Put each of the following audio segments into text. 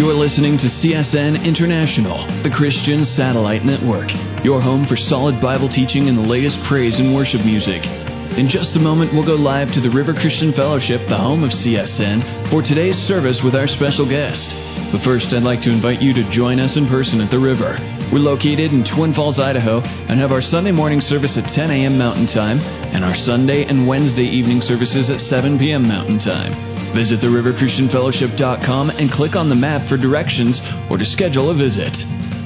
You're listening to CSN International, the Christian Satellite Network, your home for solid Bible teaching and the latest praise and worship music. In just a moment, we'll go live to the River Christian Fellowship, the home of CSN, for today's service with our special guest. But first, I'd like to invite you to join us in person at the river. We're located in Twin Falls, Idaho, and have our Sunday morning service at 10 a.m. Mountain Time and our Sunday and Wednesday evening services at 7 p.m. Mountain Time. Visit theriverchristianfellowship.com and click on the map for directions or to schedule a visit.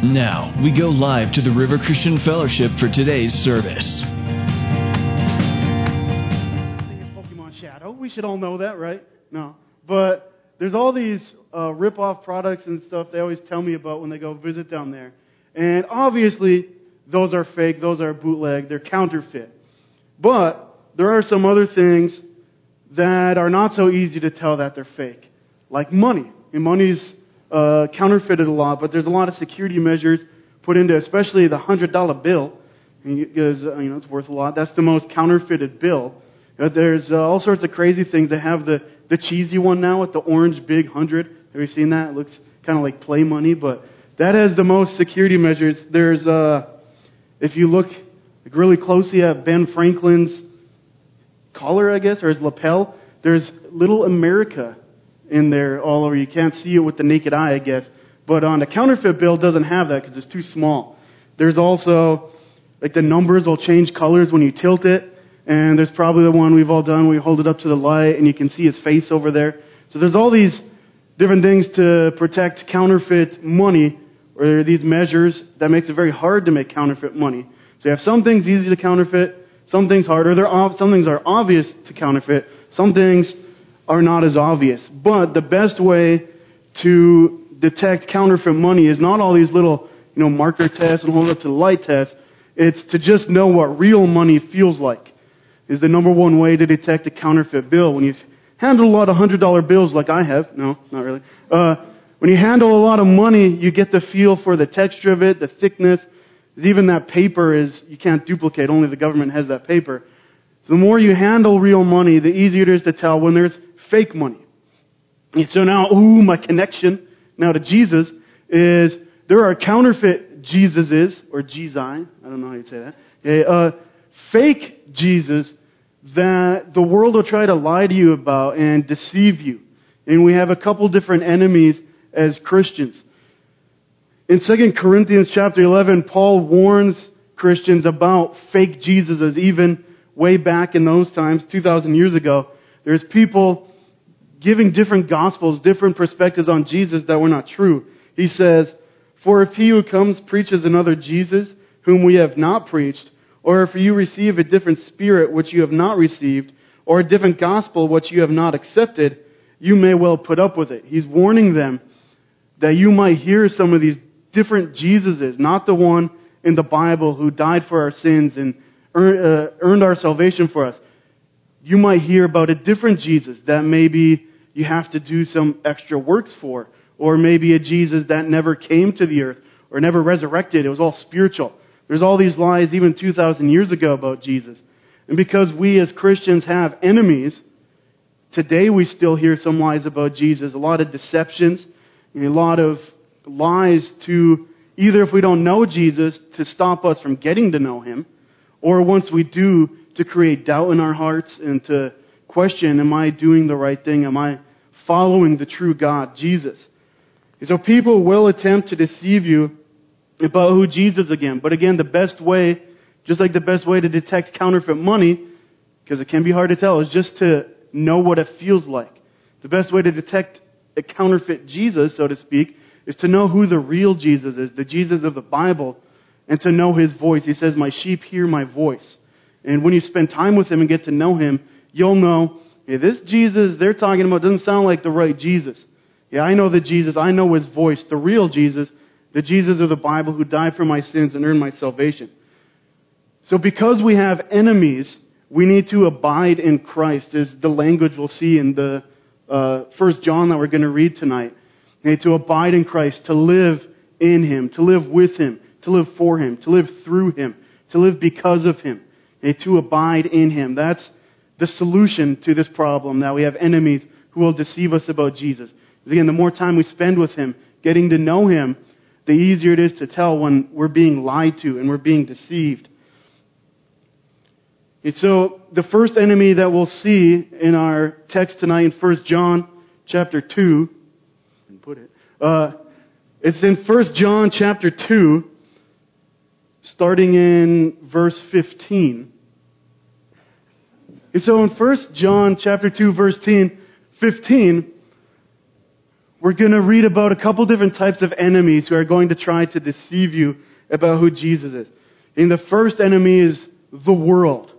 Now, we go live to the River Christian Fellowship for today's service. Pokemon Shadow. We should all know that, right? No. But there's all these uh, rip-off products and stuff they always tell me about when they go visit down there. And obviously, those are fake, those are bootleg, they're counterfeit. But there are some other things that are not so easy to tell that they're fake, like money. And money's uh, counterfeited a lot, but there's a lot of security measures put into, especially the hundred dollar bill, because uh, you know it's worth a lot. That's the most counterfeited bill. Uh, there's uh, all sorts of crazy things. They have the the cheesy one now with the orange big hundred. Have you seen that? It looks kind of like play money, but that has the most security measures. There's uh, if you look really closely at Ben Franklin's collar, I guess, or his lapel, there's little America in there all over. You can't see it with the naked eye, I guess. But on a counterfeit bill, doesn't have that because it's too small. There's also, like the numbers will change colors when you tilt it. And there's probably the one we've all done where you hold it up to the light and you can see his face over there. So there's all these different things to protect counterfeit money or these measures that makes it very hard to make counterfeit money. So you have some things easy to counterfeit, some things harder. There are, some things are obvious to counterfeit, some things are not as obvious. But the best way to detect counterfeit money is not all these little, you know, marker tests and hold up to the light tests. It's to just know what real money feels like. Is the number one way to detect a counterfeit bill. When you handle a lot of hundred dollar bills like I have, no, not really. Uh, when you handle a lot of money, you get the feel for the texture of it, the thickness. Even that paper is, you can't duplicate, only the government has that paper. So the more you handle real money, the easier it is to tell when there's fake money. And so now, ooh, my connection now to Jesus is there are counterfeit Jesuses, or Jesus, I don't know how you'd say that. Uh, fake Jesus that the world will try to lie to you about and deceive you. And we have a couple different enemies as Christians. In 2 Corinthians chapter 11, Paul warns Christians about fake Jesuses even way back in those times, 2,000 years ago. There's people giving different gospels, different perspectives on Jesus that were not true. He says, For if he who comes preaches another Jesus, whom we have not preached, or if you receive a different spirit which you have not received, or a different gospel which you have not accepted, you may well put up with it. He's warning them that you might hear some of these different Jesuses, not the one in the Bible who died for our sins and uh, earned our salvation for us. You might hear about a different Jesus that maybe you have to do some extra works for, or maybe a Jesus that never came to the earth or never resurrected. It was all spiritual. There's all these lies even 2,000 years ago about Jesus. And because we as Christians have enemies, today we still hear some lies about Jesus, a lot of deceptions, a lot of lies to either if we don't know Jesus to stop us from getting to know him, or once we do to create doubt in our hearts and to question, am I doing the right thing? Am I following the true God, Jesus? And so people will attempt to deceive you about who Jesus again. But again, the best way, just like the best way to detect counterfeit money, because it can be hard to tell, is just to know what it feels like. The best way to detect a counterfeit Jesus, so to speak, is to know who the real Jesus is, the Jesus of the Bible, and to know his voice. He says, My sheep hear my voice. And when you spend time with him and get to know him, you'll know, hey, this Jesus they're talking about doesn't sound like the right Jesus. Yeah, I know the Jesus, I know his voice, the real Jesus, the Jesus of the Bible who died for my sins and earned my salvation. So because we have enemies, we need to abide in Christ, is the language we'll see in the uh, First John that we're going to read tonight. To abide in Christ, to live in Him, to live with Him, to live for Him, to live through Him, to live because of Him, to abide in Him. That's the solution to this problem that we have enemies who will deceive us about Jesus. Again, the more time we spend with Him, getting to know Him, the easier it is to tell when we're being lied to and we're being deceived. And so, the first enemy that we'll see in our text tonight in 1 John chapter 2, put it, uh, it's in 1 John chapter 2, starting in verse 15. And so in 1 John chapter 2 verse 10, 15, we're going to read about a couple different types of enemies who are going to try to deceive you about who Jesus is. And the first enemy is the world.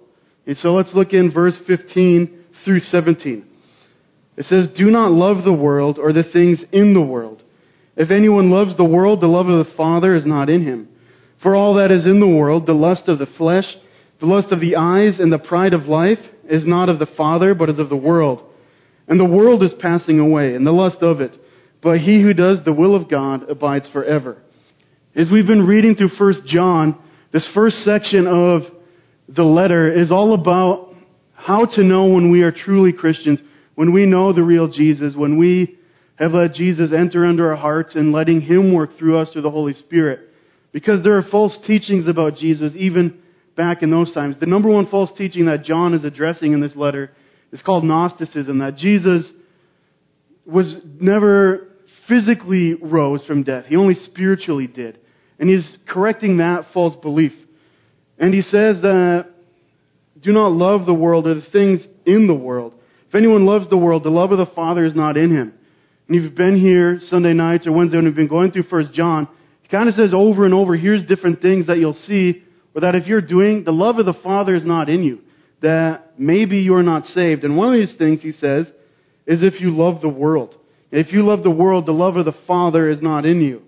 And so let's look in verse 15 through 17. It says, Do not love the world or the things in the world. If anyone loves the world, the love of the Father is not in him. For all that is in the world, the lust of the flesh, the lust of the eyes, and the pride of life, is not of the Father, but is of the world. And the world is passing away, and the lust of it. But he who does the will of God abides forever. As we've been reading through 1 John, this first section of the letter is all about how to know when we are truly Christians, when we know the real Jesus, when we have let Jesus enter under our hearts and letting Him work through us through the Holy Spirit. Because there are false teachings about Jesus even back in those times. The number one false teaching that John is addressing in this letter is called Gnosticism, that Jesus was never physically rose from death. He only spiritually did. And he's correcting that false belief. And he says that do not love the world or the things in the world. If anyone loves the world, the love of the Father is not in him. And if you've been here Sunday nights or Wednesday and we've been going through First John, he kind of says over and over, here's different things that you'll see, or that if you're doing, the love of the Father is not in you. That maybe you're not saved. And one of these things, he says, is if you love the world. If you love the world, the love of the Father is not in you.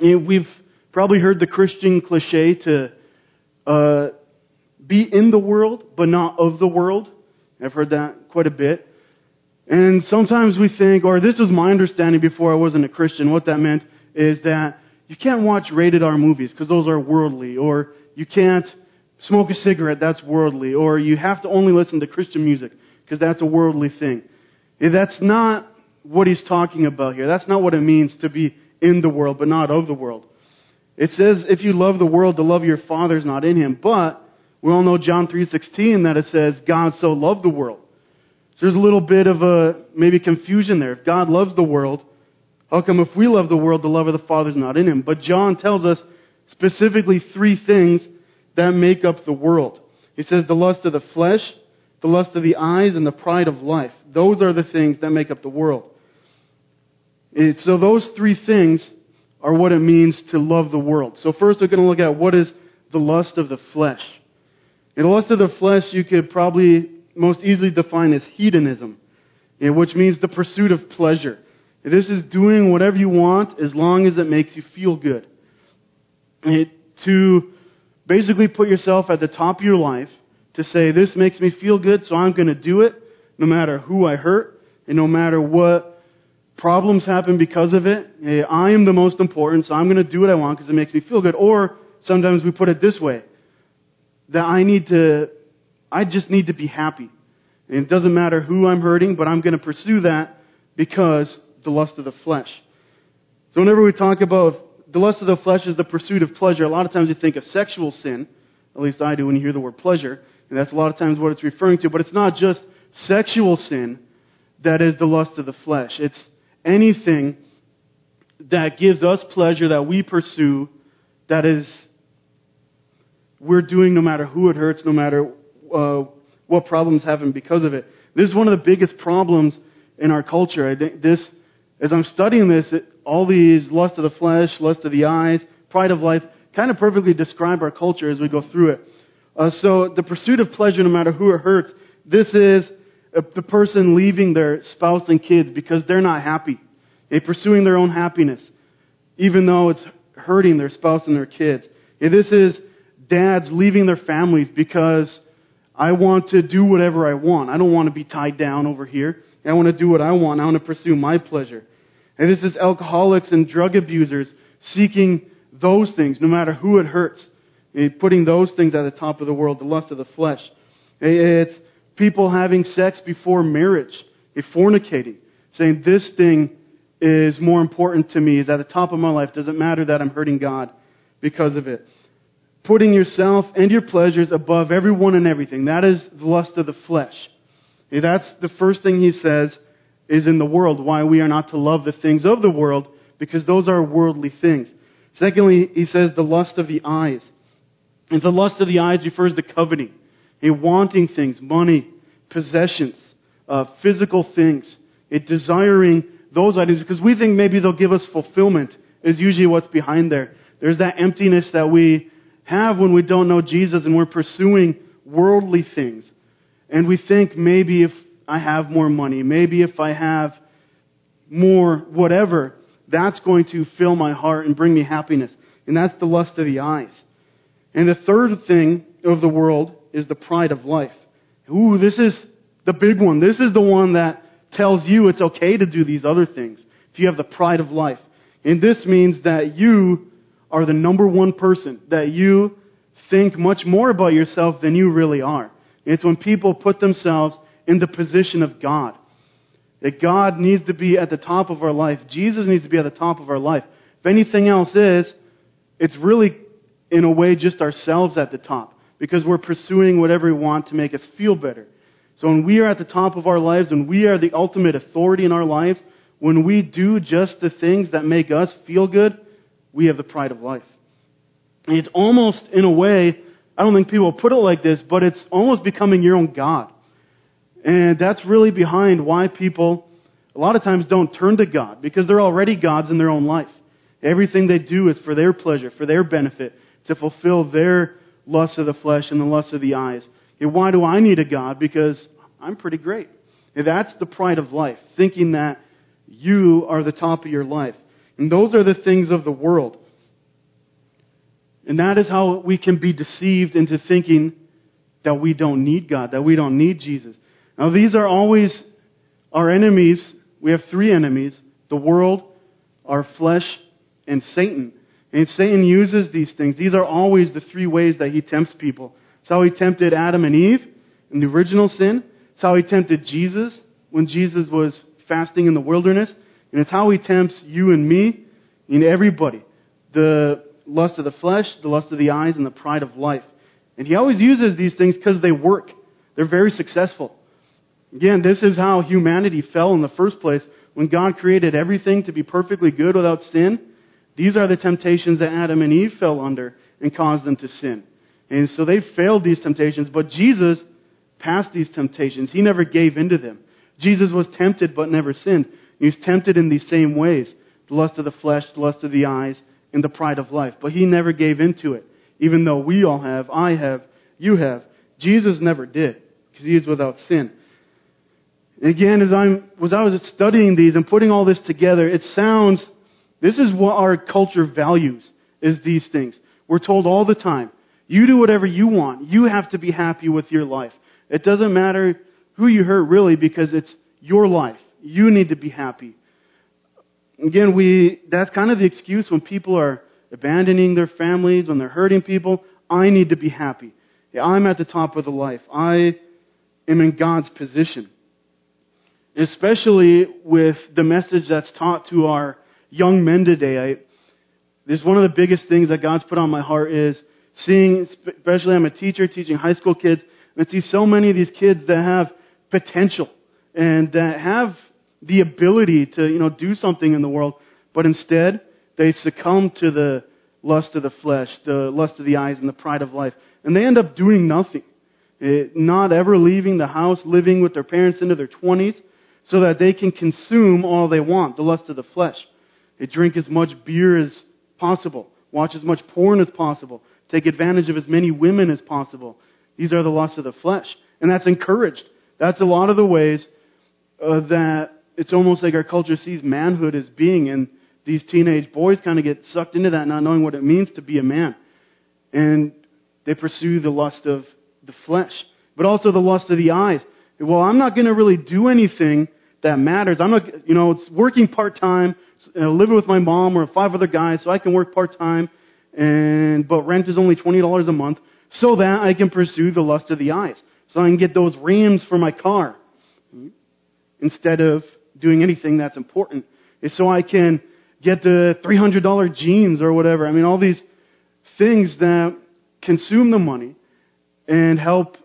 We've probably heard the Christian cliche to uh, be in the world, but not of the world. I've heard that quite a bit. And sometimes we think, or this was my understanding before I wasn't a Christian, what that meant is that you can't watch rated R movies because those are worldly, or you can't smoke a cigarette, that's worldly, or you have to only listen to Christian music because that's a worldly thing. That's not what he's talking about here. That's not what it means to be in the world, but not of the world. It says, if you love the world, the love of your Father is not in him. But we all know John 3.16 that it says, God so loved the world. So there's a little bit of a, maybe confusion there. If God loves the world, how come if we love the world, the love of the Father is not in him? But John tells us specifically three things that make up the world. He says the lust of the flesh, the lust of the eyes, and the pride of life. Those are the things that make up the world. So those three things are what it means to love the world. So first we're going to look at what is the lust of the flesh. And the lust of the flesh you could probably most easily define as hedonism, which means the pursuit of pleasure. This is doing whatever you want as long as it makes you feel good. It, to basically put yourself at the top of your life to say, this makes me feel good, so I'm going to do it, no matter who I hurt, and no matter what problems happen because of it. I am the most important, so I'm going to do what I want because it makes me feel good. Or sometimes we put it this way that I need to, I just need to be happy. And it doesn't matter who I'm hurting, but I'm going to pursue that because the lust of the flesh. So whenever we talk about the lust of the flesh is the pursuit of pleasure, a lot of times you think of sexual sin. At least I do when you hear the word pleasure. And that's a lot of times what it's referring to. But it's not just sexual sin that is the lust of the flesh. It's anything that gives us pleasure that we pursue that is we're doing no matter who it hurts, no matter uh, what problems happen because of it. This is one of the biggest problems in our culture. I think this, as I'm studying this, it, all these lust of the flesh, lust of the eyes, pride of life, kind of perfectly describe our culture as we go through it. Uh, so the pursuit of pleasure, no matter who it hurts, this is the person leaving their spouse and kids because they're not happy. They're pursuing their own happiness, even though it's hurting their spouse and their kids. this is dads leaving their families because I want to do whatever I want. I don't want to be tied down over here. I want to do what I want. I want to pursue my pleasure. And this is alcoholics and drug abusers seeking those things, no matter who it hurts. Eh, putting those things at the top of the world, the lust of the flesh. Eh, it's people having sex before marriage, eh, fornicating, saying this thing is more important to me, is at the top of my life. Doesn't matter that I'm hurting God because of it. Putting yourself and your pleasures above everyone and everything. That is the lust of the flesh. That's the first thing he says is in the world, why we are not to love the things of the world, because those are worldly things. Secondly, he says the lust of the eyes. And the lust of the eyes refers to coveting, a wanting things, money, possessions, uh, physical things, a desiring those items, because we think maybe they'll give us fulfillment, is usually what's behind there. There's that emptiness that we have when we don't know Jesus and we're pursuing worldly things. And we think maybe if I have more money, maybe if I have more whatever, that's going to fill my heart and bring me happiness. And that's the lust of the eyes. And the third thing of the world is the pride of life. Ooh, this is the big one. This is the one that tells you it's okay to do these other things. If you have the pride of life. And this means that you are the number one person, that you think much more about yourself than you really are. It's when people put themselves in the position of God. That God needs to be at the top of our life. Jesus needs to be at the top of our life. If anything else is, it's really, in a way, just ourselves at the top. Because we're pursuing whatever we want to make us feel better. So when we are at the top of our lives, when we are the ultimate authority in our lives, when we do just the things that make us feel good, we have the pride of life. And it's almost, in a way, I don't think people put it like this, but it's almost becoming your own God. And that's really behind why people a lot of times don't turn to God, because they're already gods in their own life. Everything they do is for their pleasure, for their benefit, to fulfill their lust of the flesh and the lust of the eyes. And why do I need a God? Because I'm pretty great. And that's the pride of life, thinking that you are the top of your life. And those are the things of the world. And that is how we can be deceived into thinking that we don't need God, that we don't need Jesus. Now, these are always our enemies. We have three enemies the world, our flesh, and Satan. And Satan uses these things. These are always the three ways that he tempts people. It's how he tempted Adam and Eve in the original sin. It's how he tempted Jesus when Jesus was fasting in the wilderness. And it's how he tempts you and me and everybody. The lust of the flesh, the lust of the eyes, and the pride of life. And he always uses these things because they work. They're very successful. Again, this is how humanity fell in the first place. When God created everything to be perfectly good without sin, these are the temptations that Adam and Eve fell under and caused them to sin. And so they failed these temptations, but Jesus passed these temptations. He never gave into them. Jesus was tempted but never sinned. He was tempted in these same ways the lust of the flesh, the lust of the eyes, and the pride of life. But he never gave into it, even though we all have, I have, you have. Jesus never did, because he is without sin. And again, as, I'm, as I was studying these and putting all this together, it sounds, this is what our culture values, is these things. We're told all the time, you do whatever you want. You have to be happy with your life. It doesn't matter who you hurt really because it's your life. You need to be happy. Again, we, that's kind of the excuse when people are abandoning their families, when they're hurting people. I need to be happy. I'm at the top of the life. I am in God's position. Especially with the message that's taught to our young men today. I, this is one of the biggest things that God's put on my heart is seeing, especially I'm a teacher teaching high school kids, and I see so many of these kids that have potential and that have the ability to, you know, do something in the world, but instead they succumb to the lust of the flesh, the lust of the eyes, and the pride of life. And they end up doing nothing. It, eh, not ever leaving the house, living with their parents into their 20s, so that they can consume all they want, the lust of the flesh. They drink as much beer as possible, watch as much porn as possible, take advantage of as many women as possible. These are the lusts of the flesh. And that's encouraged. That's a lot of the ways uh, that it's almost like our culture sees manhood as being, and these teenage boys kind of get sucked into that, not knowing what it means to be a man. And they pursue the lust of the flesh, but also the lust of the eyes. Well, I'm not going to really do anything that matters. I'm not, you know, it's working part time, know, uh, living with my mom or five other guys, so I can work part time, and but rent is only twenty dollars a month, so that I can pursue the lust of the eyes, so I can get those rims for my car, instead of doing anything that's important. It's so I can get the $300 jeans or whatever. I mean, all these things that consume the money and help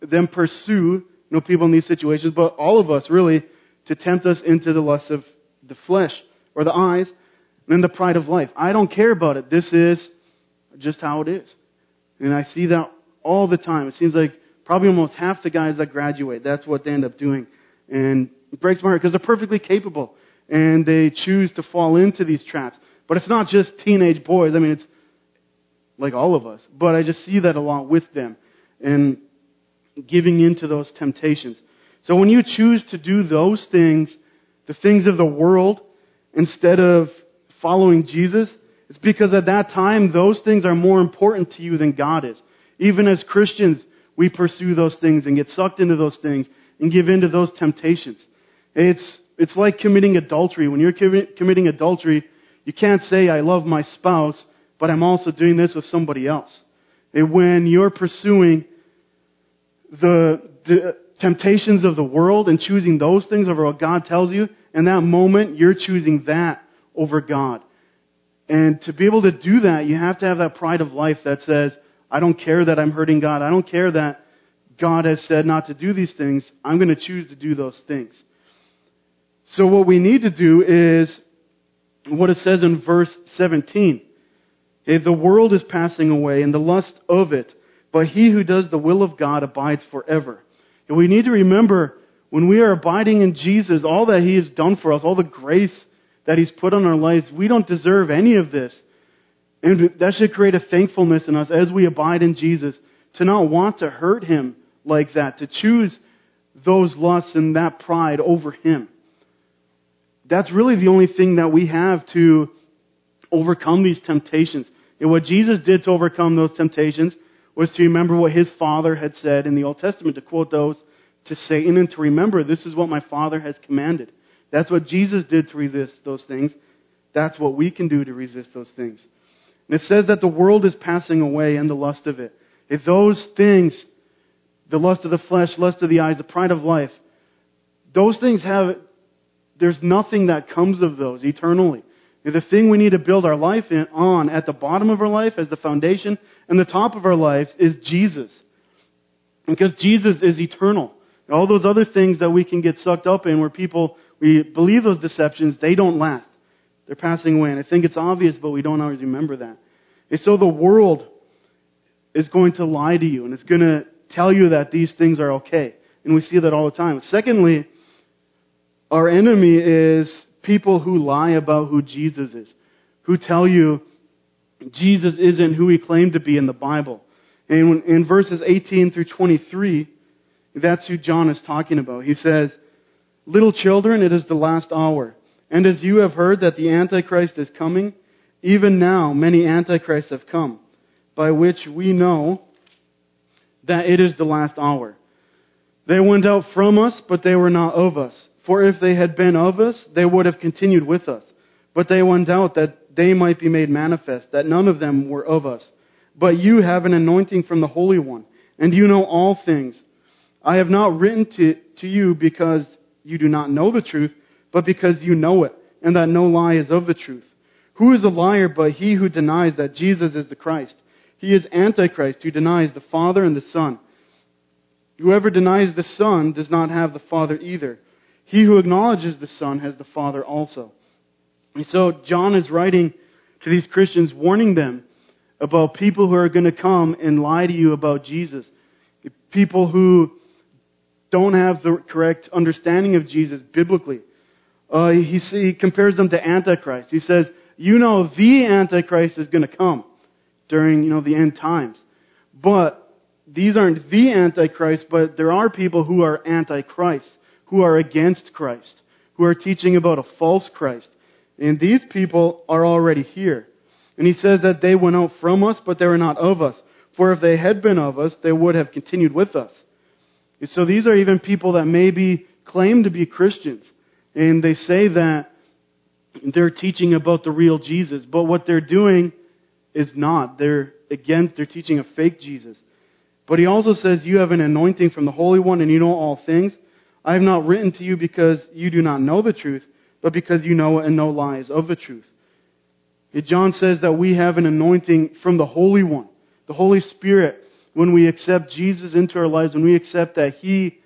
them pursue, you know, people in these situations, but all of us really, to tempt us into the lust of the flesh or the eyes and the pride of life. I don't care about it. This is just how it is. And I see that all the time. It seems like probably almost half the guys that graduate, that's what they end up doing. And it breaks my heart because they're perfectly capable and they choose to fall into these traps. But it's not just teenage boys. I mean, it's like all of us. But I just see that a lot with them and giving into those temptations. So when you choose to do those things, the things of the world, instead of following Jesus, it's because at that time those things are more important to you than God is. Even as Christians, we pursue those things and get sucked into those things and give in to those temptations. It's, it's like committing adultery. When you're committing adultery, you can't say, I love my spouse, but I'm also doing this with somebody else. And when you're pursuing the, the temptations of the world and choosing those things over what God tells you, in that moment, you're choosing that over God. And to be able to do that, you have to have that pride of life that says, I don't care that I'm hurting God. I don't care that God has said not to do these things. I'm going to choose to do those things. So what we need to do is what it says in verse 17. The world is passing away and the lust of it, but he who does the will of God abides forever. And we need to remember when we are abiding in Jesus, all that he has done for us, all the grace that he's put on our lives, we don't deserve any of this. And that should create a thankfulness in us as we abide in Jesus to not want to hurt him like that, to choose those lusts and that pride over him. That's really the only thing that we have to overcome these temptations. And what Jesus did to overcome those temptations was to remember what his Father had said in the Old Testament, to quote those to Satan and to remember, this is what my Father has commanded. That's what Jesus did to resist those things. That's what we can do to resist those things. And it says that the world is passing away and the lust of it. If those things, the lust of the flesh, lust of the eyes, the pride of life, those things have, there's nothing that comes of those eternally. And the thing we need to build our life in, on at the bottom of our life as the foundation and the top of our lives is Jesus. Because Jesus is eternal. All those other things that we can get sucked up in where people, we believe those deceptions, they don't last. They're passing away. And I think it's obvious, but we don't always remember that. And so the world is going to lie to you and it's going to tell you that these things are okay. And we see that all the time. Secondly, our enemy is people who lie about who Jesus is, who tell you Jesus isn't who he claimed to be in the Bible. And in verses 18 through 23, that's who John is talking about. He says, Little children, it is the last hour. And as you have heard that the Antichrist is coming, even now many Antichrists have come, by which we know that it is the last hour. They went out from us, but they were not of us. For if they had been of us, they would have continued with us. But they went out that they might be made manifest, that none of them were of us. But you have an anointing from the Holy One, and you know all things. I have not written to, to you because you do not know the truth, but because you know it, and that no lie is of the truth. Who is a liar but he who denies that Jesus is the Christ? He is Antichrist who denies the Father and the Son. Whoever denies the Son does not have the Father either. He who acknowledges the Son has the Father also. And so John is writing to these Christians, warning them about people who are going to come and lie to you about Jesus. People who don't have the correct understanding of Jesus biblically. Uh, he, he compares them to Antichrist. He says, you know the Antichrist is going to come during, you know, the end times. But these aren't the Antichrist, but there are people who are Antichrist, who are against Christ, who are teaching about a false Christ. And these people are already here. And he says that they went out from us, but they were not of us. For if they had been of us, they would have continued with us. And so these are even people that maybe claim to be Christians. And they say that they're teaching about the real Jesus. But what they're doing is not. They're against, they're teaching a fake Jesus. But he also says, You have an anointing from the Holy One and you know all things. I have not written to you because you do not know the truth, but because you know and no lies of the truth. John says that we have an anointing from the Holy One, the Holy Spirit, when we accept Jesus into our lives, when we accept that He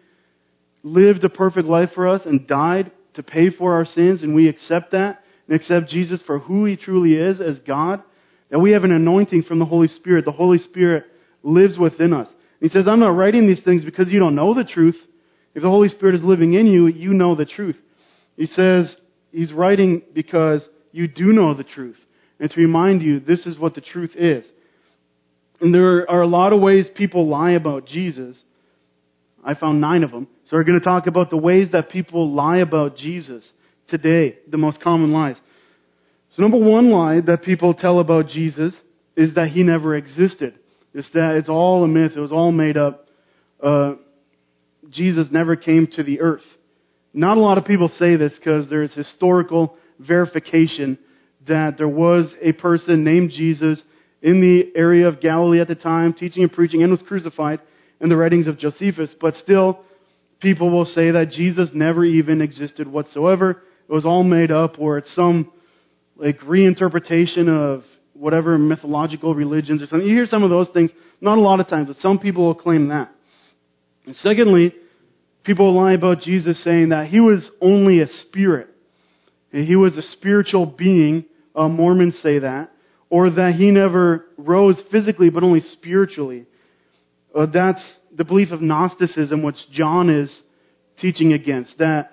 lived a perfect life for us and died to pay for our sins, and we accept that and accept Jesus for who He truly is as God, that we have an anointing from the Holy Spirit. The Holy Spirit lives within us. He says, I'm not writing these things because you don't know the truth. If the Holy Spirit is living in you, you know the truth. He says, He's writing because you do know the truth. And to remind you, this is what the truth is. And there are a lot of ways people lie about Jesus. I found nine of them. So we're going to talk about the ways that people lie about Jesus today, the most common lies. So number one lie that people tell about Jesus is that he never existed. It's that it's all a myth. It was all made up. Uh, Jesus never came to the earth. Not a lot of people say this because there's historical verification that there was a person named Jesus in the area of Galilee at the time, teaching and preaching, and was crucified in the writings of Josephus. But still, people will say that Jesus never even existed whatsoever. It was all made up, or it's some like reinterpretation of whatever mythological religions or something. You hear some of those things, not a lot of times, but some people will claim that. And secondly, people lie about Jesus saying that he was only a spirit. He was a spiritual being. Uh, Mormons say that. Or that he never rose physically, but only spiritually. Uh, that's the belief of Gnosticism, which John is teaching against. That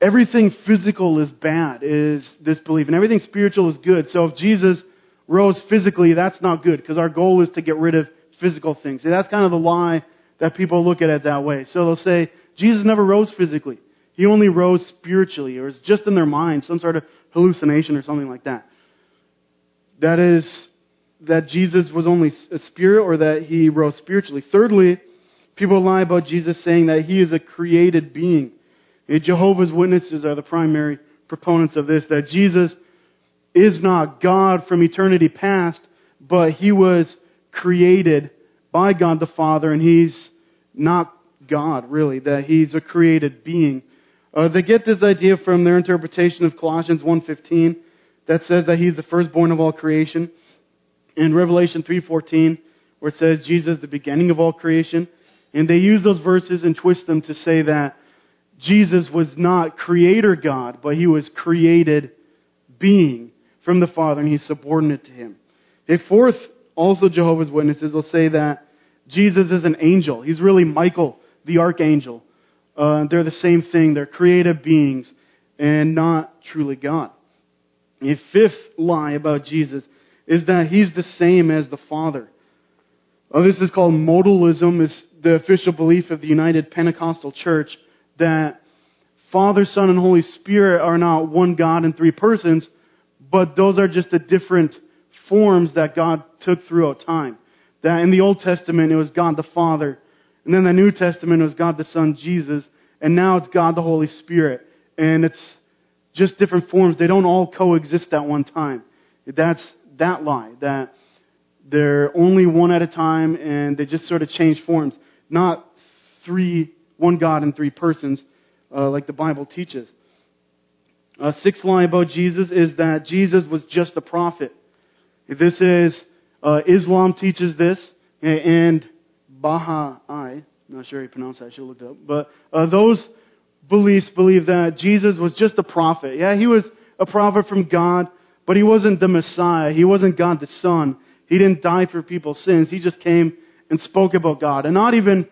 everything physical is bad, is this belief, and everything spiritual is good. So if Jesus rose physically, that's not good, because our goal is to get rid of physical things. See, that's kind of the lie that people look at it that way. So they'll say, Jesus never rose physically. He only rose spiritually, or it's just in their mind, some sort of hallucination or something like that. That is, that Jesus was only a spirit or that he rose spiritually. Thirdly, people lie about Jesus saying that he is a created being. Jehovah's Witnesses are the primary proponents of this, that Jesus is not God from eternity past, but he was created by God the Father, and he's not God, really, that he's a created being. Uh, they get this idea from their interpretation of Colossians 1.15 that says that he's the firstborn of all creation. And Revelation 3.14, where it says Jesus is the beginning of all creation. And they use those verses and twist them to say that Jesus was not creator God, but he was created being from the Father, and he's subordinate to him. A fourth, also Jehovah's Witnesses, will say that Jesus is an angel. He's really Michael, the archangel. Uh, they're the same thing. They're creative beings and not truly God. A fifth lie about Jesus is that he's the same as the Father. Uh, this is called modalism. It's the official belief of the United Pentecostal Church that Father, Son, and Holy Spirit are not one God in three persons, but those are just the different forms that God took throughout time. That in the Old Testament it was God the Father, and then the New Testament it was God the Son, Jesus, and now it's God the Holy Spirit. And it's just different forms. They don't all coexist at one time. That's that lie, that they're only one at a time and they just sort of change forms. Not three one God in three persons, uh, like the Bible teaches. A sixth lie about Jesus is that Jesus was just a prophet. This is, uh, Islam teaches this, and Baha'i, not sure how you pronounce that, I should looked up, but uh, those beliefs believe that Jesus was just a prophet. Yeah, he was a prophet from God, but he wasn't the Messiah. He wasn't God the Son. He didn't die for people's sins. He just came and spoke about God. And not even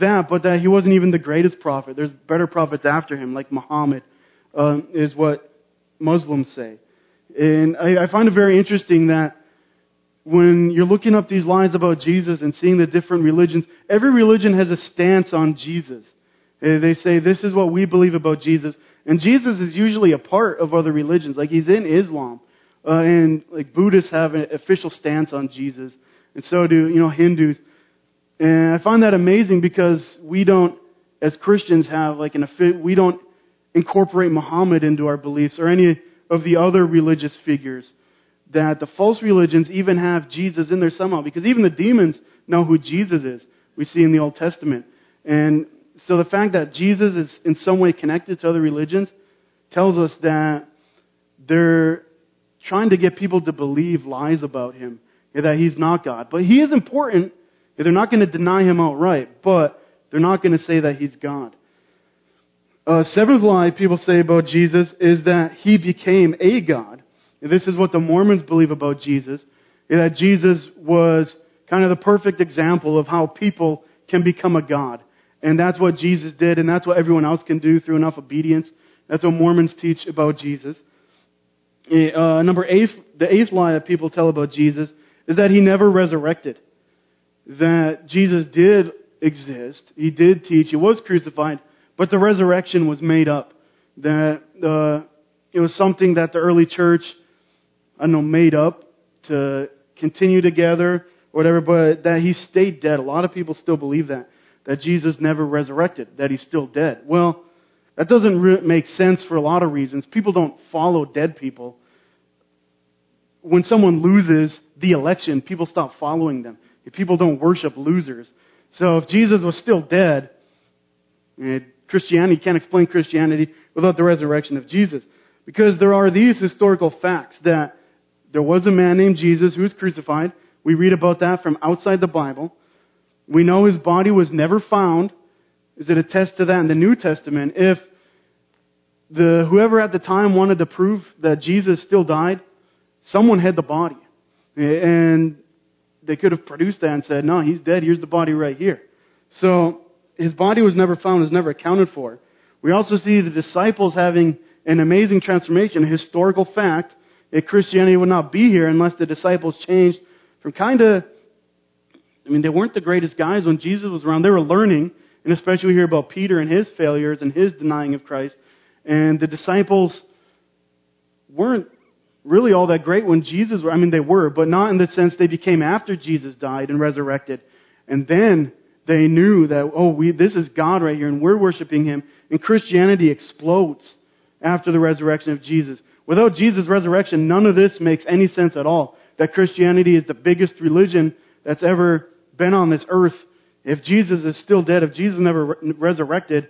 that, but that he wasn't even the greatest prophet. There's better prophets after him, like Muhammad, uh, is what Muslims say. And I, I find it very interesting that when you're looking up these lines about Jesus and seeing the different religions, every religion has a stance on Jesus. They say, this is what we believe about Jesus. And Jesus is usually a part of other religions. Like he's in Islam. Uh, and like Buddhists have an official stance on Jesus. And so do, you know, Hindus. And I find that amazing because we don't, as Christians, have like an we don't incorporate Muhammad into our beliefs or any of the other religious figures. That the false religions even have Jesus in there somehow because even the demons know who Jesus is. We see in the Old Testament. And so the fact that Jesus is in some way connected to other religions tells us that they're trying to get people to believe lies about him, that he's not God. But he is important. They're not going to deny him outright, but they're not going to say that he's God. Uh, seventh lie people say about Jesus is that he became a God. This is what the Mormons believe about Jesus, that Jesus was kind of the perfect example of how people can become a God. And that's what Jesus did, and that's what everyone else can do through enough obedience. That's what Mormons teach about Jesus. Uh, number eight, the eighth lie that people tell about Jesus is that he never resurrected. That Jesus did exist. He did teach. He was crucified, but the resurrection was made up. That uh, it was something that the early church, I know, made up to continue together or whatever, but that he stayed dead. A lot of people still believe that. That Jesus never resurrected, that he's still dead. Well, that doesn't re- make sense for a lot of reasons. People don't follow dead people. When someone loses the election, people stop following them. If people don't worship losers. So if Jesus was still dead, eh, Christianity can't explain Christianity without the resurrection of Jesus. Because there are these historical facts that there was a man named Jesus who was crucified. We read about that from outside the Bible. We know his body was never found. Is it attest to that in the New Testament? If the whoever at the time wanted to prove that Jesus still died, someone had the body. And they could have produced that and said, no, he's dead. Here's the body right here. So his body was never found, was never accounted for. We also see the disciples having an amazing transformation, a historical fact that Christianity would not be here unless the disciples changed from kind of, I mean, they weren't the greatest guys when Jesus was around. They were learning, and especially we hear about Peter and his failures and his denying of Christ. And the disciples weren't really all that great when Jesus, were. I mean, they were, but not in the sense they became after Jesus died and resurrected. And then they knew that, oh, we, this is God right here, and we're worshiping Him. And Christianity explodes after the resurrection of Jesus. Without Jesus' resurrection, none of this makes any sense at all. That Christianity is the biggest religion that's ever been on this earth. If Jesus is still dead, if Jesus never re- resurrected,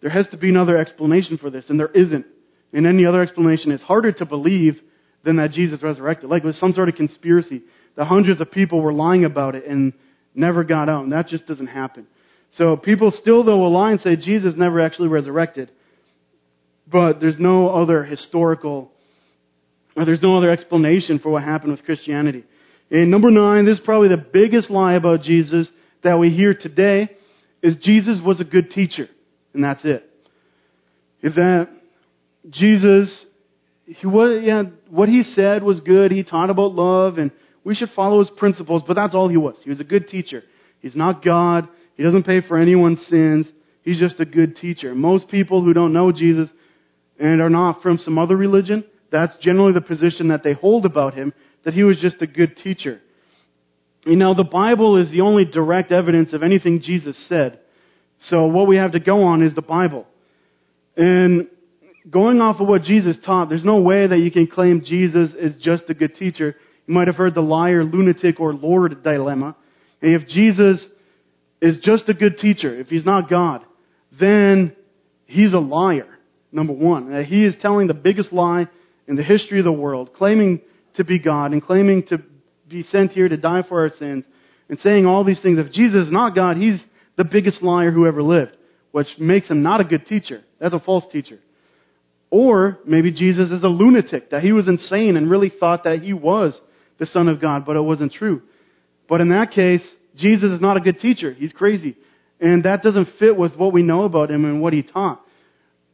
there has to be another explanation for this, and there isn't. And any other explanation is harder to believe than that Jesus resurrected. Like it was some sort of conspiracy that hundreds of people were lying about it and never got out. And that just doesn't happen. So people still, though, will lie and say Jesus never actually resurrected. But there's no other historical, or there's no other explanation for what happened with Christianity. And number nine, this is probably the biggest lie about Jesus that we hear today, is Jesus was a good teacher. And that's it. If that Jesus he was, yeah, what he said was good. He taught about love, and we should follow his principles, but that's all he was. He was a good teacher. He's not God. He doesn't pay for anyone's sins. He's just a good teacher. Most people who don't know Jesus and are not from some other religion, that's generally the position that they hold about him, that he was just a good teacher. You know, the Bible is the only direct evidence of anything Jesus said. So what we have to go on is the Bible. And going off of what Jesus taught, there's no way that you can claim Jesus is just a good teacher. You might have heard the liar, lunatic, or Lord dilemma. And if Jesus is just a good teacher, if he's not God, then he's a liar, number one. That he is telling the biggest lie in the history of the world, claiming to be God and claiming to be sent here to die for our sins and saying all these things. If Jesus is not God, he's the biggest liar who ever lived, which makes him not a good teacher. That's a false teacher. Or maybe Jesus is a lunatic, that he was insane and really thought that he was the Son of God, but it wasn't true. But in that case, Jesus is not a good teacher. He's crazy. And that doesn't fit with what we know about him and what he taught.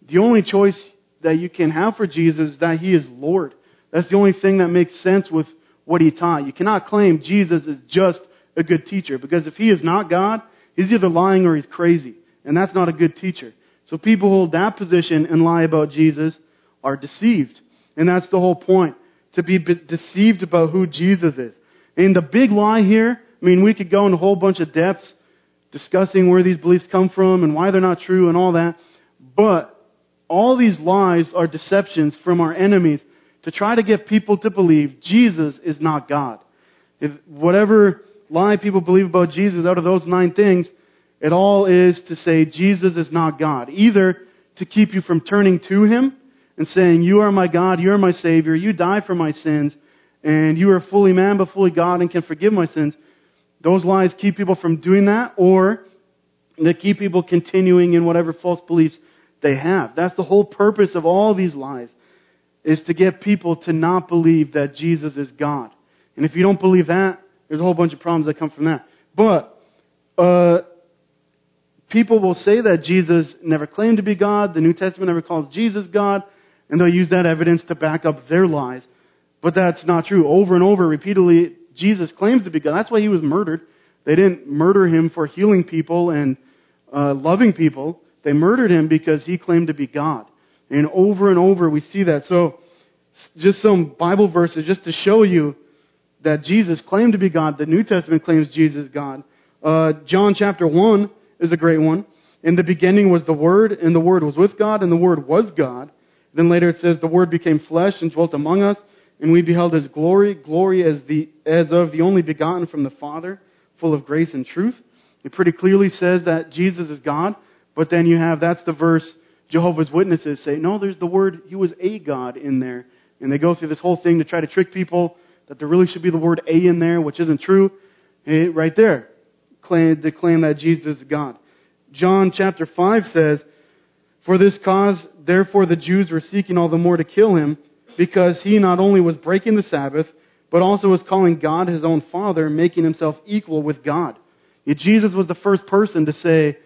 The only choice that you can have for Jesus is that he is Lord. That's the only thing that makes sense with what he taught. You cannot claim Jesus is just a good teacher because if he is not God, he's either lying or he's crazy. And that's not a good teacher. So people who hold that position and lie about Jesus are deceived. And that's the whole point. To be deceived about who Jesus is. And the big lie here, I mean, we could go into a whole bunch of depths discussing where these beliefs come from and why they're not true and all that. But all these lies are deceptions from our enemies to try to get people to believe Jesus is not God. If whatever lie people believe about Jesus out of those nine things, It all is to say Jesus is not God. Either to keep you from turning to Him and saying, You are my God, you are my Savior, you died for my sins, and you are fully man but fully God and can forgive my sins. Those lies keep people from doing that, or they keep people continuing in whatever false beliefs they have. That's the whole purpose of all these lies, is to get people to not believe that Jesus is God. And if you don't believe that, there's a whole bunch of problems that come from that. But, uh, people will say that Jesus never claimed to be God, the New Testament never calls Jesus God, and they'll use that evidence to back up their lies. But that's not true. Over and over, repeatedly, Jesus claims to be God. That's why he was murdered. They didn't murder him for healing people and uh, loving people. They murdered him because he claimed to be God. And over and over we see that. So, just some Bible verses just to show you that Jesus claimed to be God. The New Testament claims Jesus God. Uh, John chapter 1 is a great one. In the beginning was the Word, and the Word was with God, and the Word was God. Then later it says, The Word became flesh and dwelt among us, and we beheld His glory, glory as, the, as of the only begotten from the Father, full of grace and truth. It pretty clearly says that Jesus is God, but then you have, that's the verse Jehovah's Witnesses say, no, there's the word, He was a God in there. And they go through this whole thing to try to trick people that there really should be the word a in there, which isn't true. It, right there, claim, they claim that Jesus is God. John chapter 5 says, For this cause, therefore the Jews were seeking all the more to kill him, because he not only was breaking the Sabbath, but also was calling God his own Father, making himself equal with God. Yet Jesus was the first person to say,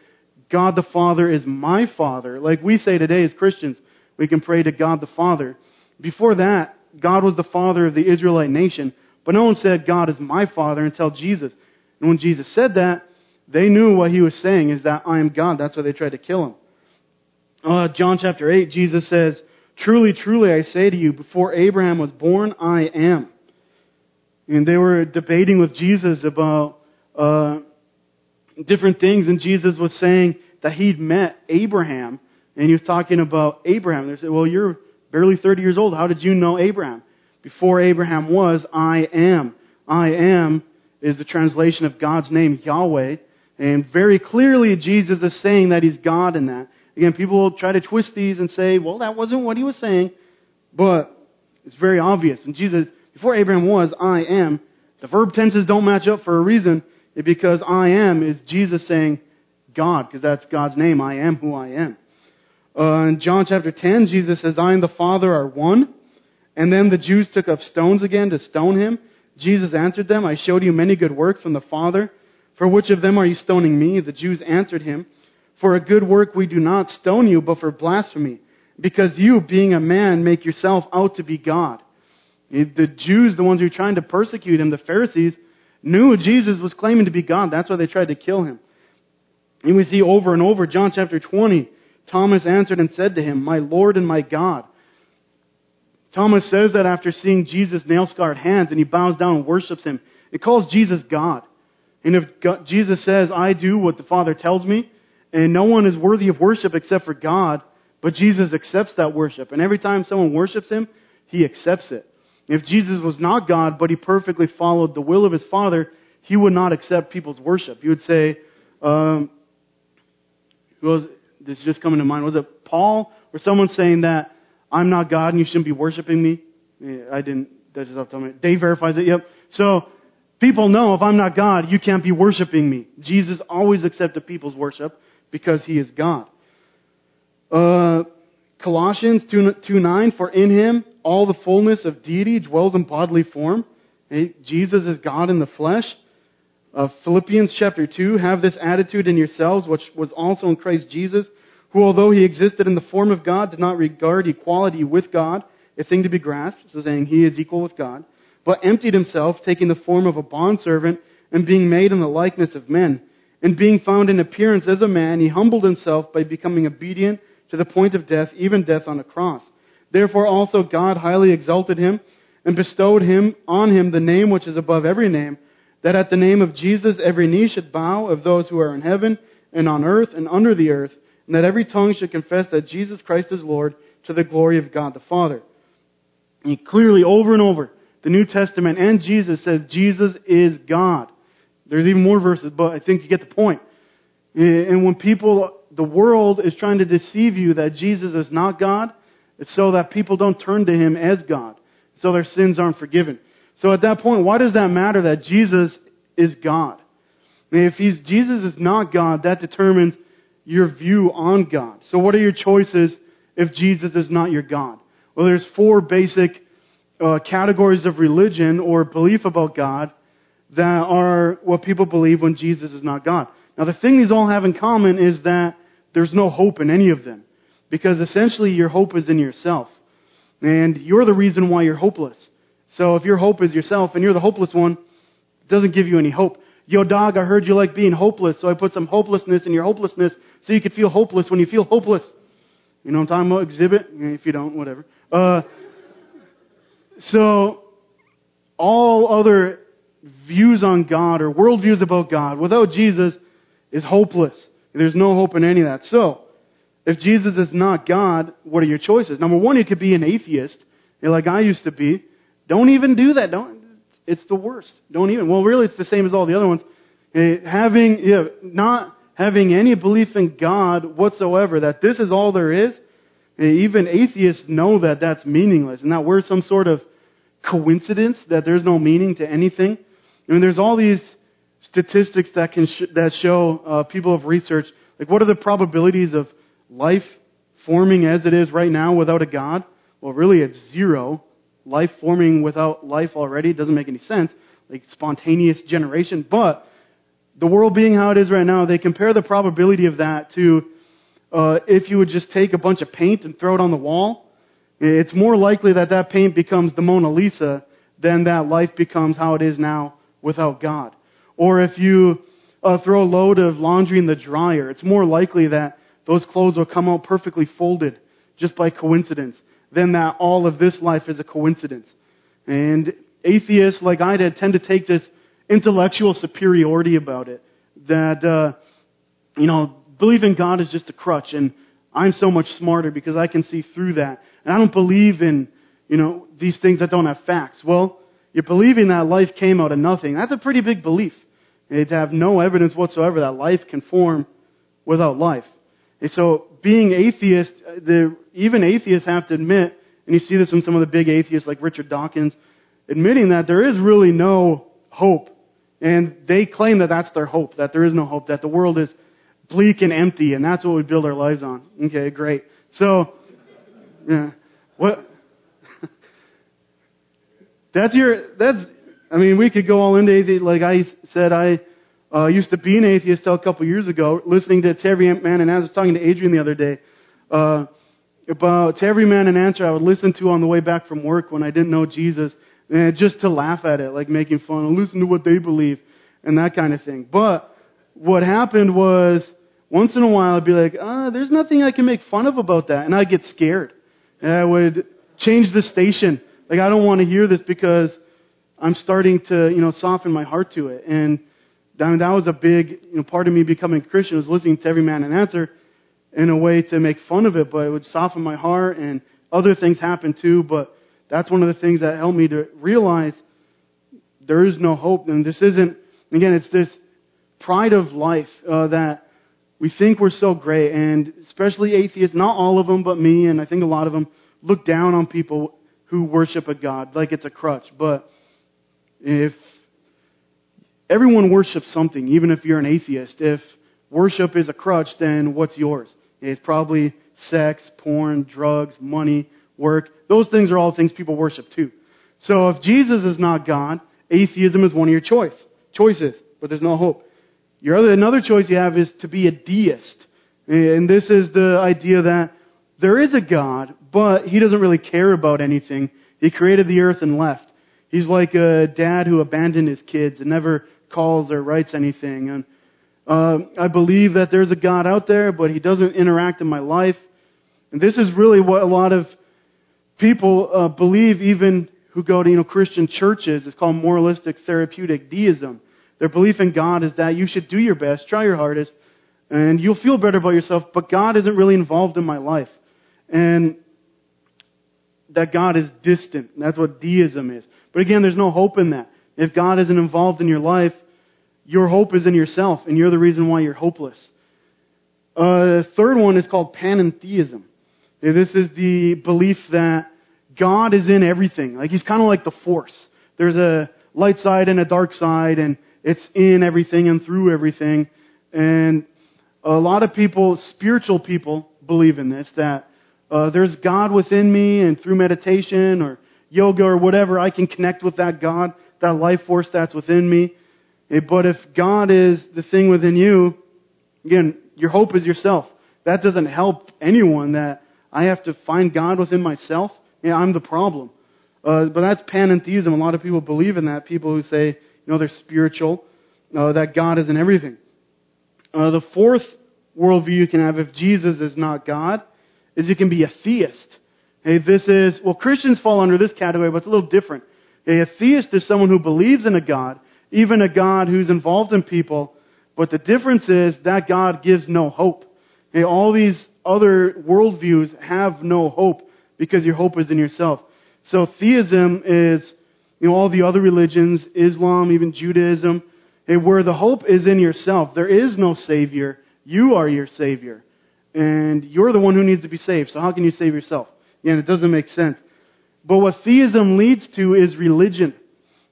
God the Father is my Father. Like we say today as Christians, we can pray to God the Father. Before that, God was the Father of the Israelite nation, but no one said, God is my Father until Jesus. And when Jesus said that, they knew what he was saying is that I am God. That's why they tried to kill him. Uh, John chapter 8, Jesus says, Truly, truly, I say to you, before Abraham was born, I am. And they were debating with Jesus about uh, different things, and Jesus was saying that he'd met Abraham, and he was talking about Abraham. They said, Well, you're barely 30 years old. How did you know Abraham? Before Abraham was, I am. I am is the translation of God's name, Yahweh. And very clearly, Jesus is saying that he's God in that. Again, people will try to twist these and say, well, that wasn't what he was saying. But it's very obvious. And Jesus, before Abraham was, I am. The verb tenses don't match up for a reason. Because I am is Jesus saying God, because that's God's name. I am who I am. Uh, in John chapter 10, Jesus says, I and the Father are one. And then the Jews took up stones again to stone him. Jesus answered them, I showed you many good works from the Father. For which of them are you stoning me? The Jews answered him, For a good work we do not stone you, but for blasphemy. Because you, being a man, make yourself out to be God. The Jews, the ones who are trying to persecute him, the Pharisees, knew Jesus was claiming to be God. That's why they tried to kill him. And we see over and over, John chapter 20, Thomas answered and said to him, My Lord and my God. Thomas says that after seeing Jesus' nail scarred hands and he bows down and worships him. It calls Jesus God. And if God, Jesus says, I do what the Father tells me, and no one is worthy of worship except for God, but Jesus accepts that worship. And every time someone worships him, he accepts it. If Jesus was not God, but he perfectly followed the will of his Father, he would not accept people's worship. He would say, um, was, this is just coming to mind, was it Paul or someone saying that I'm not God and you shouldn't be worshiping me? I didn't, that's just off the top Dave verifies it, yep. So, people know if I'm not God, you can't be worshiping me. Jesus always accepted people's worship because he is God. Uh, Colossians 2, 2 9, for in him all the fullness of deity dwells in bodily form. Jesus is God in the flesh. Uh, Philippians chapter 2, have this attitude in yourselves, which was also in Christ Jesus, who although he existed in the form of God, did not regard equality with God a thing to be grasped, so saying he is equal with God, but emptied himself, taking the form of a bondservant, and being made in the likeness of men. And being found in appearance as a man, he humbled himself by becoming obedient to the point of death, even death on a cross. Therefore also God highly exalted him and bestowed him on him the name which is above every name, that at the name of Jesus every knee should bow of those who are in heaven and on earth and under the earth, and that every tongue should confess that Jesus Christ is Lord to the glory of God the Father. And clearly, over and over, the New Testament and Jesus says Jesus is God. There's even more verses, but I think you get the point. And when people, the world is trying to deceive you that Jesus is not God, it's so that people don't turn to Him as God. So their sins aren't forgiven. So at that point, why does that matter that Jesus is God? I mean, if he's, Jesus is not God, that determines your view on God. So what are your choices if Jesus is not your God? Well, there's four basic uh, categories of religion or belief about God that are what people believe when Jesus is not God. Now, the thing these all have in common is that there's no hope in any of them. Because essentially your hope is in yourself. And you're the reason why you're hopeless. So if your hope is yourself and you're the hopeless one, it doesn't give you any hope. Yo, dog, I heard you like being hopeless, so I put some hopelessness in your hopelessness so you could feel hopeless when you feel hopeless. You know what I'm talking about? Xzibit? If you don't, whatever. Uh, so, all other views on God or worldviews about God without Jesus is hopeless. There's no hope in any of that. So, if Jesus is not God, what are your choices? Number one, you could be an atheist, like I used to be. Don't even do that. Don't. It's the worst. Don't even. Well, really, it's the same as all the other ones. Eh, having, yeah, not having any belief in God whatsoever, that this is all there is. Eh, even atheists know that that's meaningless, and that we're some sort of coincidence, that there's no meaning to anything. I mean, there's all these statistics that can sh- that show uh, people have researched, like what are the probabilities of life forming as it is right now without a God? Well, really, it's zero. Life forming without life already doesn't make any sense, like spontaneous generation. But the world being how it is right now, they compare the probability of that to uh, if you would just take a bunch of paint and throw it on the wall. It's more likely that that paint becomes the Mona Lisa than that life becomes how it is now without God. Or if you uh, throw a load of laundry in the dryer, it's more likely that those clothes will come out perfectly folded just by coincidence than that all of this life is a coincidence. And atheists, like I did, tend to take this intellectual superiority about it. That, uh, you know, believing God is just a crutch and I'm so much smarter because I can see through that. And I don't believe in, you know, these things that don't have facts. Well, you're believing that life came out of nothing. That's a pretty big belief. To have no evidence whatsoever that life can form without life. And so being atheist, uh, the, even atheists have to admit, and you see this in some of the big atheists like Richard Dawkins, admitting that there is really no hope. And they claim that that's their hope, that there is no hope, that the world is bleak and empty, and that's what we build our lives on. Okay, great. So, yeah. What? that's your, that's, I mean, we could go all into atheist. Like I said, I uh, used to be an atheist till a couple years ago, listening to Every Man and I was talking to Adrian the other day uh, about Every Man an Answer I would listen to on the way back from work when I didn't know Jesus, and just to laugh at it, like making fun and listen to what they believe and that kind of thing. But what happened was once in a while I'd be like, ah, there's nothing I can make fun of about that, and I'd get scared. And I would change the station. Like I don't want to hear this because I'm starting to, you know, soften my heart to it. And that was a big you know, part of me becoming Christian was listening to every man an answer in a way to make fun of it, but it would soften my heart and other things happened too. But that's one of the things that helped me to realize there is no hope. And this isn't, again, it's this pride of life uh, that we think we're so great. And especially atheists, not all of them, but me, and I think a lot of them, look down on people who worship a God like it's a crutch. But if everyone worships something, even if you're an atheist. If worship is a crutch, then what's yours? It's probably sex, porn, drugs, money, work. Those things are all things people worship too. So if Jesus is not God, atheism is one of your choice choices, but there's no hope. Your other another choice you have is to be a deist. And this is the idea that there is a God, but he doesn't really care about anything. He created the earth and left. He's like a dad who abandoned his kids and never calls or writes anything. And uh, I believe that there's a God out there, but He doesn't interact in my life. And this is really what a lot of people uh, believe, even who go to you know Christian churches. It's called moralistic therapeutic deism. Their belief in God is that you should do your best, try your hardest, and you'll feel better about yourself. But God isn't really involved in my life, and that God is distant. That's what deism is. But again, there's no hope in that. If God isn't involved in your life, your hope is in yourself, and you're the reason why you're hopeless. Uh, the third one is called panentheism. This is the belief that God is in everything. Like he's kind of like the force. There's a light side and a dark side, and it's in everything and through everything. And a lot of people, spiritual people, believe in this that uh, there's God within me, and through meditation or yoga or whatever, I can connect with that God, that life force that's within me. Eh, But if God is the thing within you, again, your hope is yourself. That doesn't help anyone that I have to find God within myself. Yeah, I'm the problem. Uh, but that's panentheism. A lot of people believe in that. People who say, you know, they're spiritual, uh, that God is in everything. Uh, the fourth worldview you can have if Jesus is not God is you can be a theist. Hey, this is, well, Christians fall under this category, but it's a little different. Hey, a theist is someone who believes in a God, even a God who's involved in people, but the difference is that God gives no hope. Hey, all these other worldviews have no hope because your hope is in yourself. So theism is, you know, all the other religions, Islam, even Judaism, hey, where the hope is in yourself. There is no Savior. You are your Savior. And you're the one who needs to be saved. So how can you save yourself? Yeah, it doesn't make sense. But what theism leads to is religion.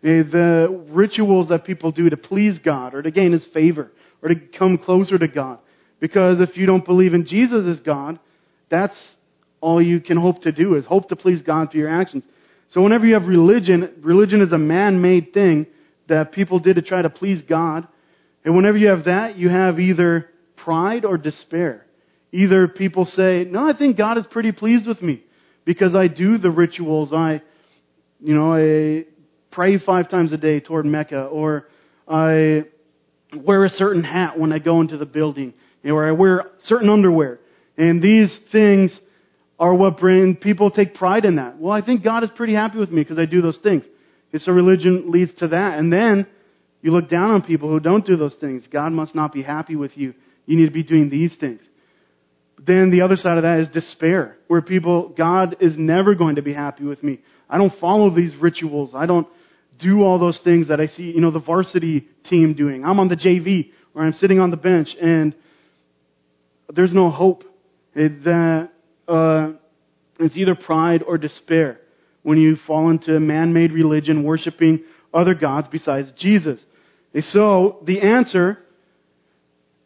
Eh, The rituals that people do to please God or to gain His favor or to come closer to God. Because if you don't believe in Jesus as God, that's all you can hope to do is hope to please God through your actions. So whenever you have religion, religion is a man-made thing that people did to try to please God. And whenever you have that, you have either pride or despair. Either people say, no, I think God is pretty pleased with me because I do the rituals. I, you know, I pray five times a day toward Mecca or I wear a certain hat when I go into the building or I wear certain underwear. And these things are what bring people take pride in that. Well, I think God is pretty happy with me because I do those things. And so religion leads to that. And then you look down on people who don't do those things. God must not be happy with you. You need to be doing these things. Then the other side of that is despair, where people, God is never going to be happy with me. I don't follow these rituals. I don't do all those things that I see, you know, the varsity team doing. I'm on the JV, or I'm sitting on the bench, and there's no hope. It, that, uh, it's either pride or despair when you fall into a man-made religion, worshiping other gods besides Jesus. And so the answer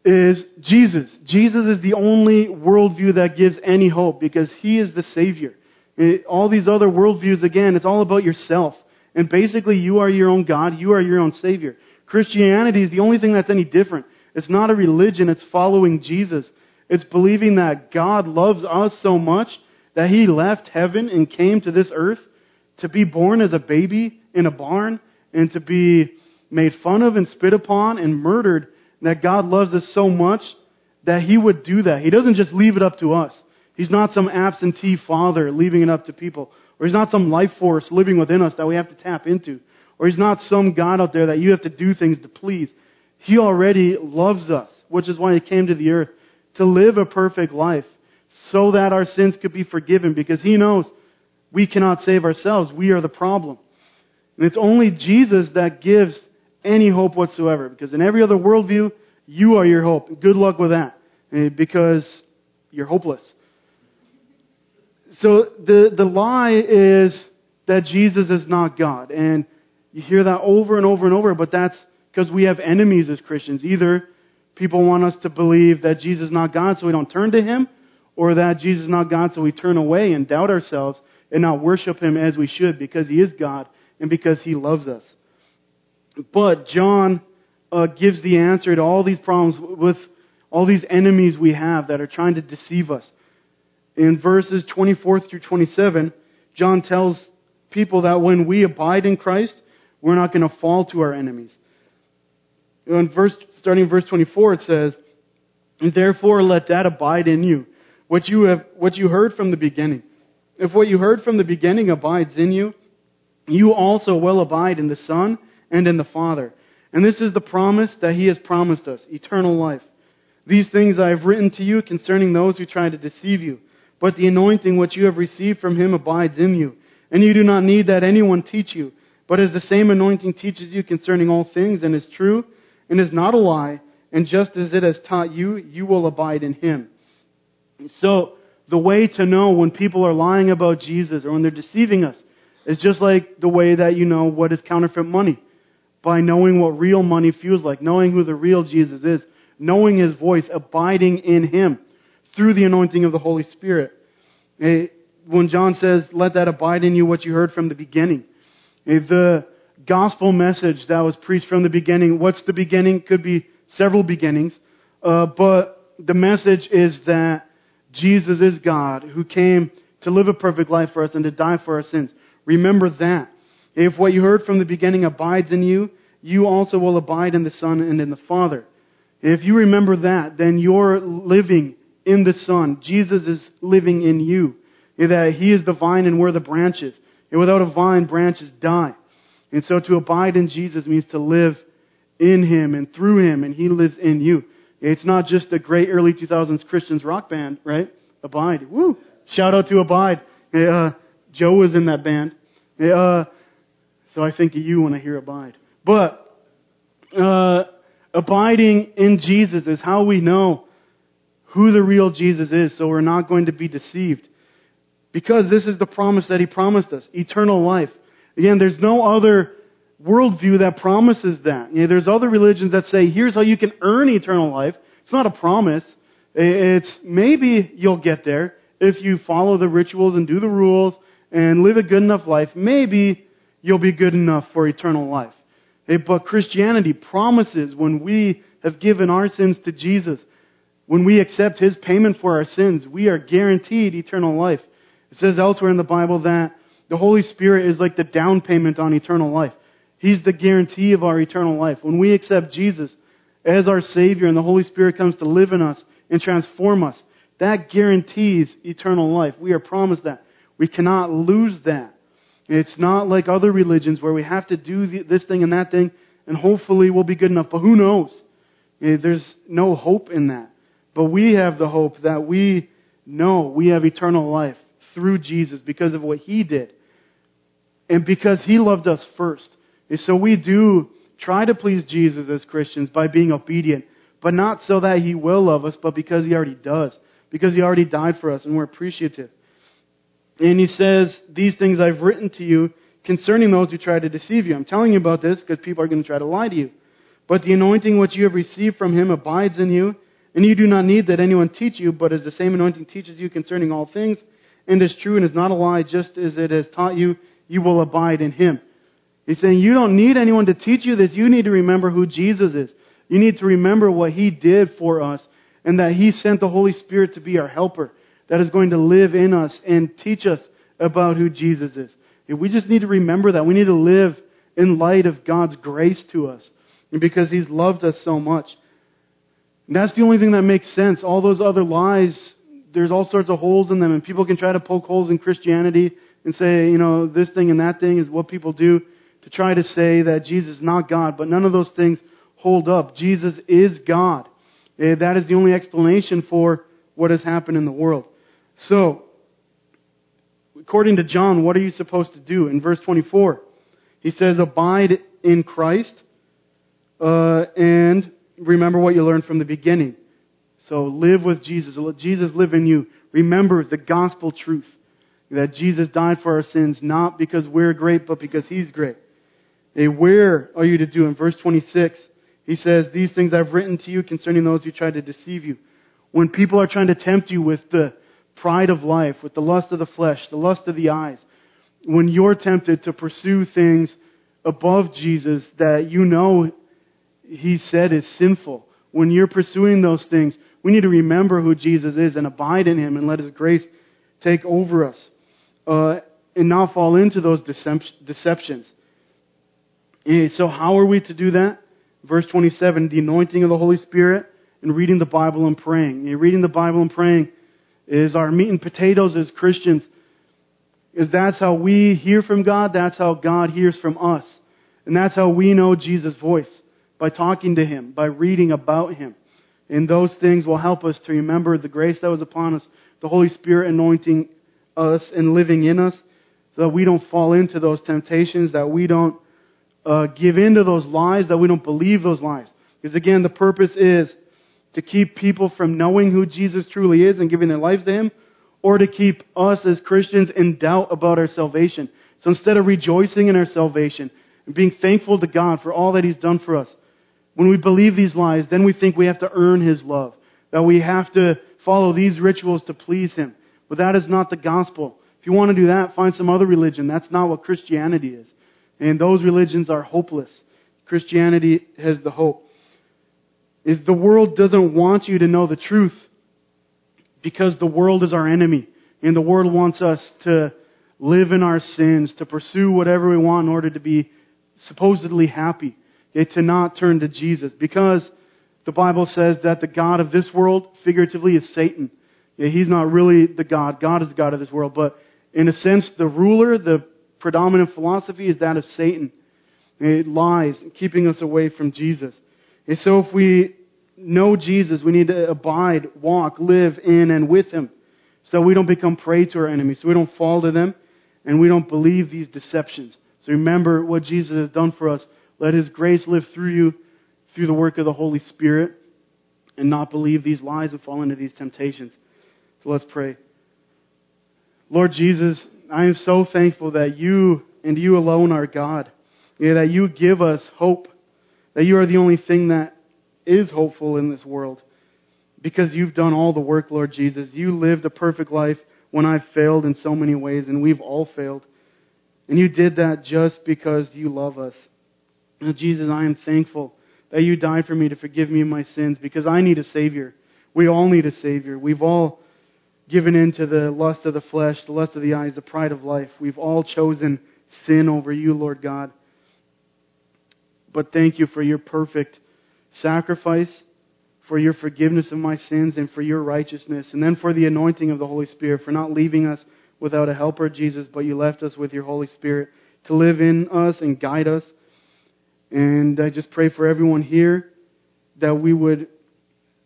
is Jesus. Jesus is the only worldview that gives any hope because He is the Savior. It- all these other worldviews, again, it's all about yourself. And basically, you are your own God. You are your own Savior. Christianity is the only thing that's any different. It's not a religion. It's following Jesus. It's believing that God loves us so much that He left heaven and came to this earth to be born as a baby in a barn and to be made fun of and spit upon and murdered. That God loves us so much that He would do that. He doesn't just leave it up to us. He's not some absentee father leaving it up to people. Or He's not some life force living within us that we have to tap into. Or He's not some God out there that you have to do things to please. He already loves us, which is why He came to the earth to live a perfect life so that our sins could be forgiven because He knows we cannot save ourselves. We are the problem. And it's only Jesus that gives any hope whatsoever because in every other worldview, you are your hope. Good luck with that eh, because you're hopeless. So the, the lie is that Jesus is not God. And you hear that over and over and over, but that's because we have enemies as Christians. Either people want us to believe that Jesus is not God so we don't turn to Him, or that Jesus is not God so we turn away and doubt ourselves and not worship Him as we should because He is God and because He loves us. But John uh, gives the answer to all these problems with all these enemies we have that are trying to deceive us. In verses 24 through 27, John tells people that when we abide in Christ, we're not going to fall to our enemies. In verse, starting in verse 24, it says, Therefore let that abide in you, what you have, what you heard from the beginning. If what you heard from the beginning abides in you, you also will abide in the Son and in the Father. And this is the promise that He has promised us, eternal life. These things I have written to you concerning those who try to deceive you. But the anointing which you have received from Him abides in you. And you do not need that anyone teach you. But as the same anointing teaches you concerning all things and is true and is not a lie, and just as it has taught you, you will abide in him. So, the way to know when people are lying about Jesus or when they're deceiving us is just like the way that you know what is counterfeit money. By knowing what real money feels like, knowing who the real Jesus is, knowing his voice, abiding in him through the anointing of the Holy Spirit. Eh, when John says, let that abide in you what you heard from the beginning. Eh, the gospel message that was preached from the beginning, what's the beginning? Could be several beginnings. Uh, but the message is that Jesus is God who came to live a perfect life for us and to die for our sins. Remember that. If what you heard from the beginning abides in you, you also will abide in the Son and in the Father. If you remember that, then you're living in the Son. Jesus is living in you. That He is the vine and we're the branches. And without a vine, branches die. And so to abide in Jesus means to live in Him and through Him, and He lives in you. It's not just a great early 2000s Christians rock band, right? Abide. Woo! Shout out to Abide. Uh, Joe was in that band. Uh, so I think of you when I hear Abide. But, uh, abiding in Jesus is how we know who the real Jesus is, so we're not going to be deceived. Because this is the promise that He promised us eternal life. Again, there's no other worldview that promises that. You know, there's other religions that say, here's how you can earn eternal life. It's not a promise. It's maybe you'll get there if you follow the rituals and do the rules and live a good enough life. Maybe you'll be good enough for eternal life. Eh, but Christianity promises when we have given our sins to Jesus, when we accept His payment for our sins, we are guaranteed eternal life. It says elsewhere in the Bible that the Holy Spirit is like the down payment on eternal life. He's the guarantee of our eternal life. When we accept Jesus as our Savior and the Holy Spirit comes to live in us and transform us, that guarantees eternal life. We are promised that. We cannot lose that. It's not like other religions where we have to do this thing and that thing and hopefully we'll be good enough. But who knows? Eh, there's no hope in that. But we have the hope that we know we have eternal life through Jesus because of what He did. And because He loved us first. And so we do try to please Jesus as Christians by being obedient, but not so that He will love us, but because He already does. Because He already died for us and we're appreciative. And He says, These things I've written to you concerning those who try to deceive you. I'm telling you about this because people are going to try to lie to you. But the anointing which you have received from Him abides in you, and you do not need that anyone teach you, but as the same anointing teaches you concerning all things, and is true and is not a lie, just as it has taught you, you will abide in Him. He's saying you don't need anyone to teach you this. You need to remember who Jesus is. You need to remember what He did for us and that He sent the Holy Spirit to be our helper that is going to live in us and teach us about who Jesus is. We just need to remember that. We need to live in light of God's grace to us and because He's loved us so much. And that's the only thing that makes sense. All those other lies, there's all sorts of holes in them and people can try to poke holes in Christianity and say, you know, this thing and that thing is what people do to try to say that Jesus is not God, but none of those things hold up. Jesus is God. Eh, that is the only explanation for what has happened in the world. So, according to John, what are you supposed to do? In verse 24, he says, Abide in Christ uh, and remember what you learned from the beginning. So, live with Jesus. Let Jesus live in you. Remember the gospel truth that Jesus died for our sins, not because we're great, but because He's great. A where are you to do? In verse 26, he says, These things I've written to you concerning those who try to deceive you. When people are trying to tempt you with the pride of life, with the lust of the flesh, the lust of the eyes, when you're tempted to pursue things above Jesus that you know he said is sinful, when you're pursuing those things, we need to remember who Jesus is and abide in him and let his grace take over us uh, and not fall into those deceptions. So how are we to do that? Verse 27, the anointing of the Holy Spirit and reading the Bible and praying. Reading the Bible and praying is our meat and potatoes as Christians. Is that's how we hear from God, that's how God hears from us. And that's how we know Jesus' voice. By talking to Him, by reading about Him. And those things will help us to remember the grace that was upon us, the Holy Spirit anointing us and living in us, so that we don't fall into those temptations, that we don't uh, give in to those lies, that we don't believe those lies. Because again, the purpose is to keep people from knowing who Jesus truly is and giving their lives to Him, or to keep us as Christians in doubt about our salvation. So instead of rejoicing in our salvation and being thankful to God for all that He's done for us, when we believe these lies, then we think we have to earn His love, that we have to follow these rituals to please Him. But that is not the gospel. If you want to do that, find some other religion. That's not what Christianity is. And those religions are hopeless. Christianity has the hope. Is the world doesn't want you to know the truth because the world is our enemy. And the world wants us to live in our sins, to pursue whatever we want in order to be supposedly happy, okay, to not turn to Jesus. Because the Bible says that the God of this world, figuratively, is Satan. Yeah, he's not really the God. God is the God of this world. But in a sense, the ruler, the predominant philosophy is that of Satan. It lies, keeping us away from Jesus. And so if we know Jesus, we need to abide, walk, live in and with Him. So we don't become prey to our enemies, so we don't fall to them, and we don't believe these deceptions. So remember what Jesus has done for us. Let His grace live through you through the work of the Holy Spirit, and not believe these lies and fall into these temptations. So let's pray. Lord Jesus, I am so thankful that you and you alone are God. Yeah, that you give us hope. That you are the only thing that is hopeful in this world. Because you've done all the work, Lord Jesus. You lived a perfect life when I've failed in so many ways, and we've all failed. And you did that just because you love us. And Jesus, I am thankful that you died for me to forgive me my sins because I need a Savior. We all need a Savior. We've all given in to the lust of the flesh, the lust of the eyes, the pride of life. We've all chosen sin over you, Lord God. But thank you for your perfect sacrifice, for your forgiveness of my sins, and for your righteousness. And then for the anointing of the Holy Spirit, for not leaving us without a helper, Jesus, but you left us with your Holy Spirit to live in us and guide us. And I just pray for everyone here that we would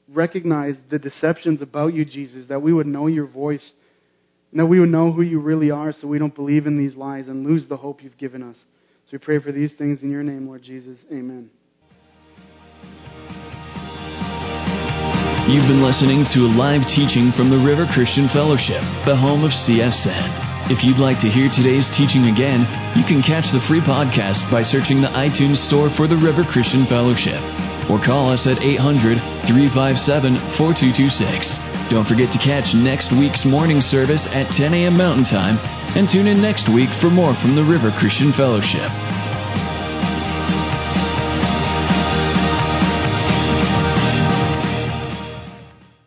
recognize the deceptions about you, Jesus, that we would know your voice, that we would know who you really are so we don't believe in these lies and lose the hope you've given us. So we pray for these things in your name, Lord Jesus. Amen. You've been listening to a live teaching from the River Christian Fellowship, the home of CSN. If you'd like to hear today's teaching again, you can catch the free podcast by searching the iTunes Store for the River Christian Fellowship or call us at 800 357 4226. Don't forget to catch next week's morning service at 10 a.m. Mountain Time and tune in next week for more from the River Christian Fellowship.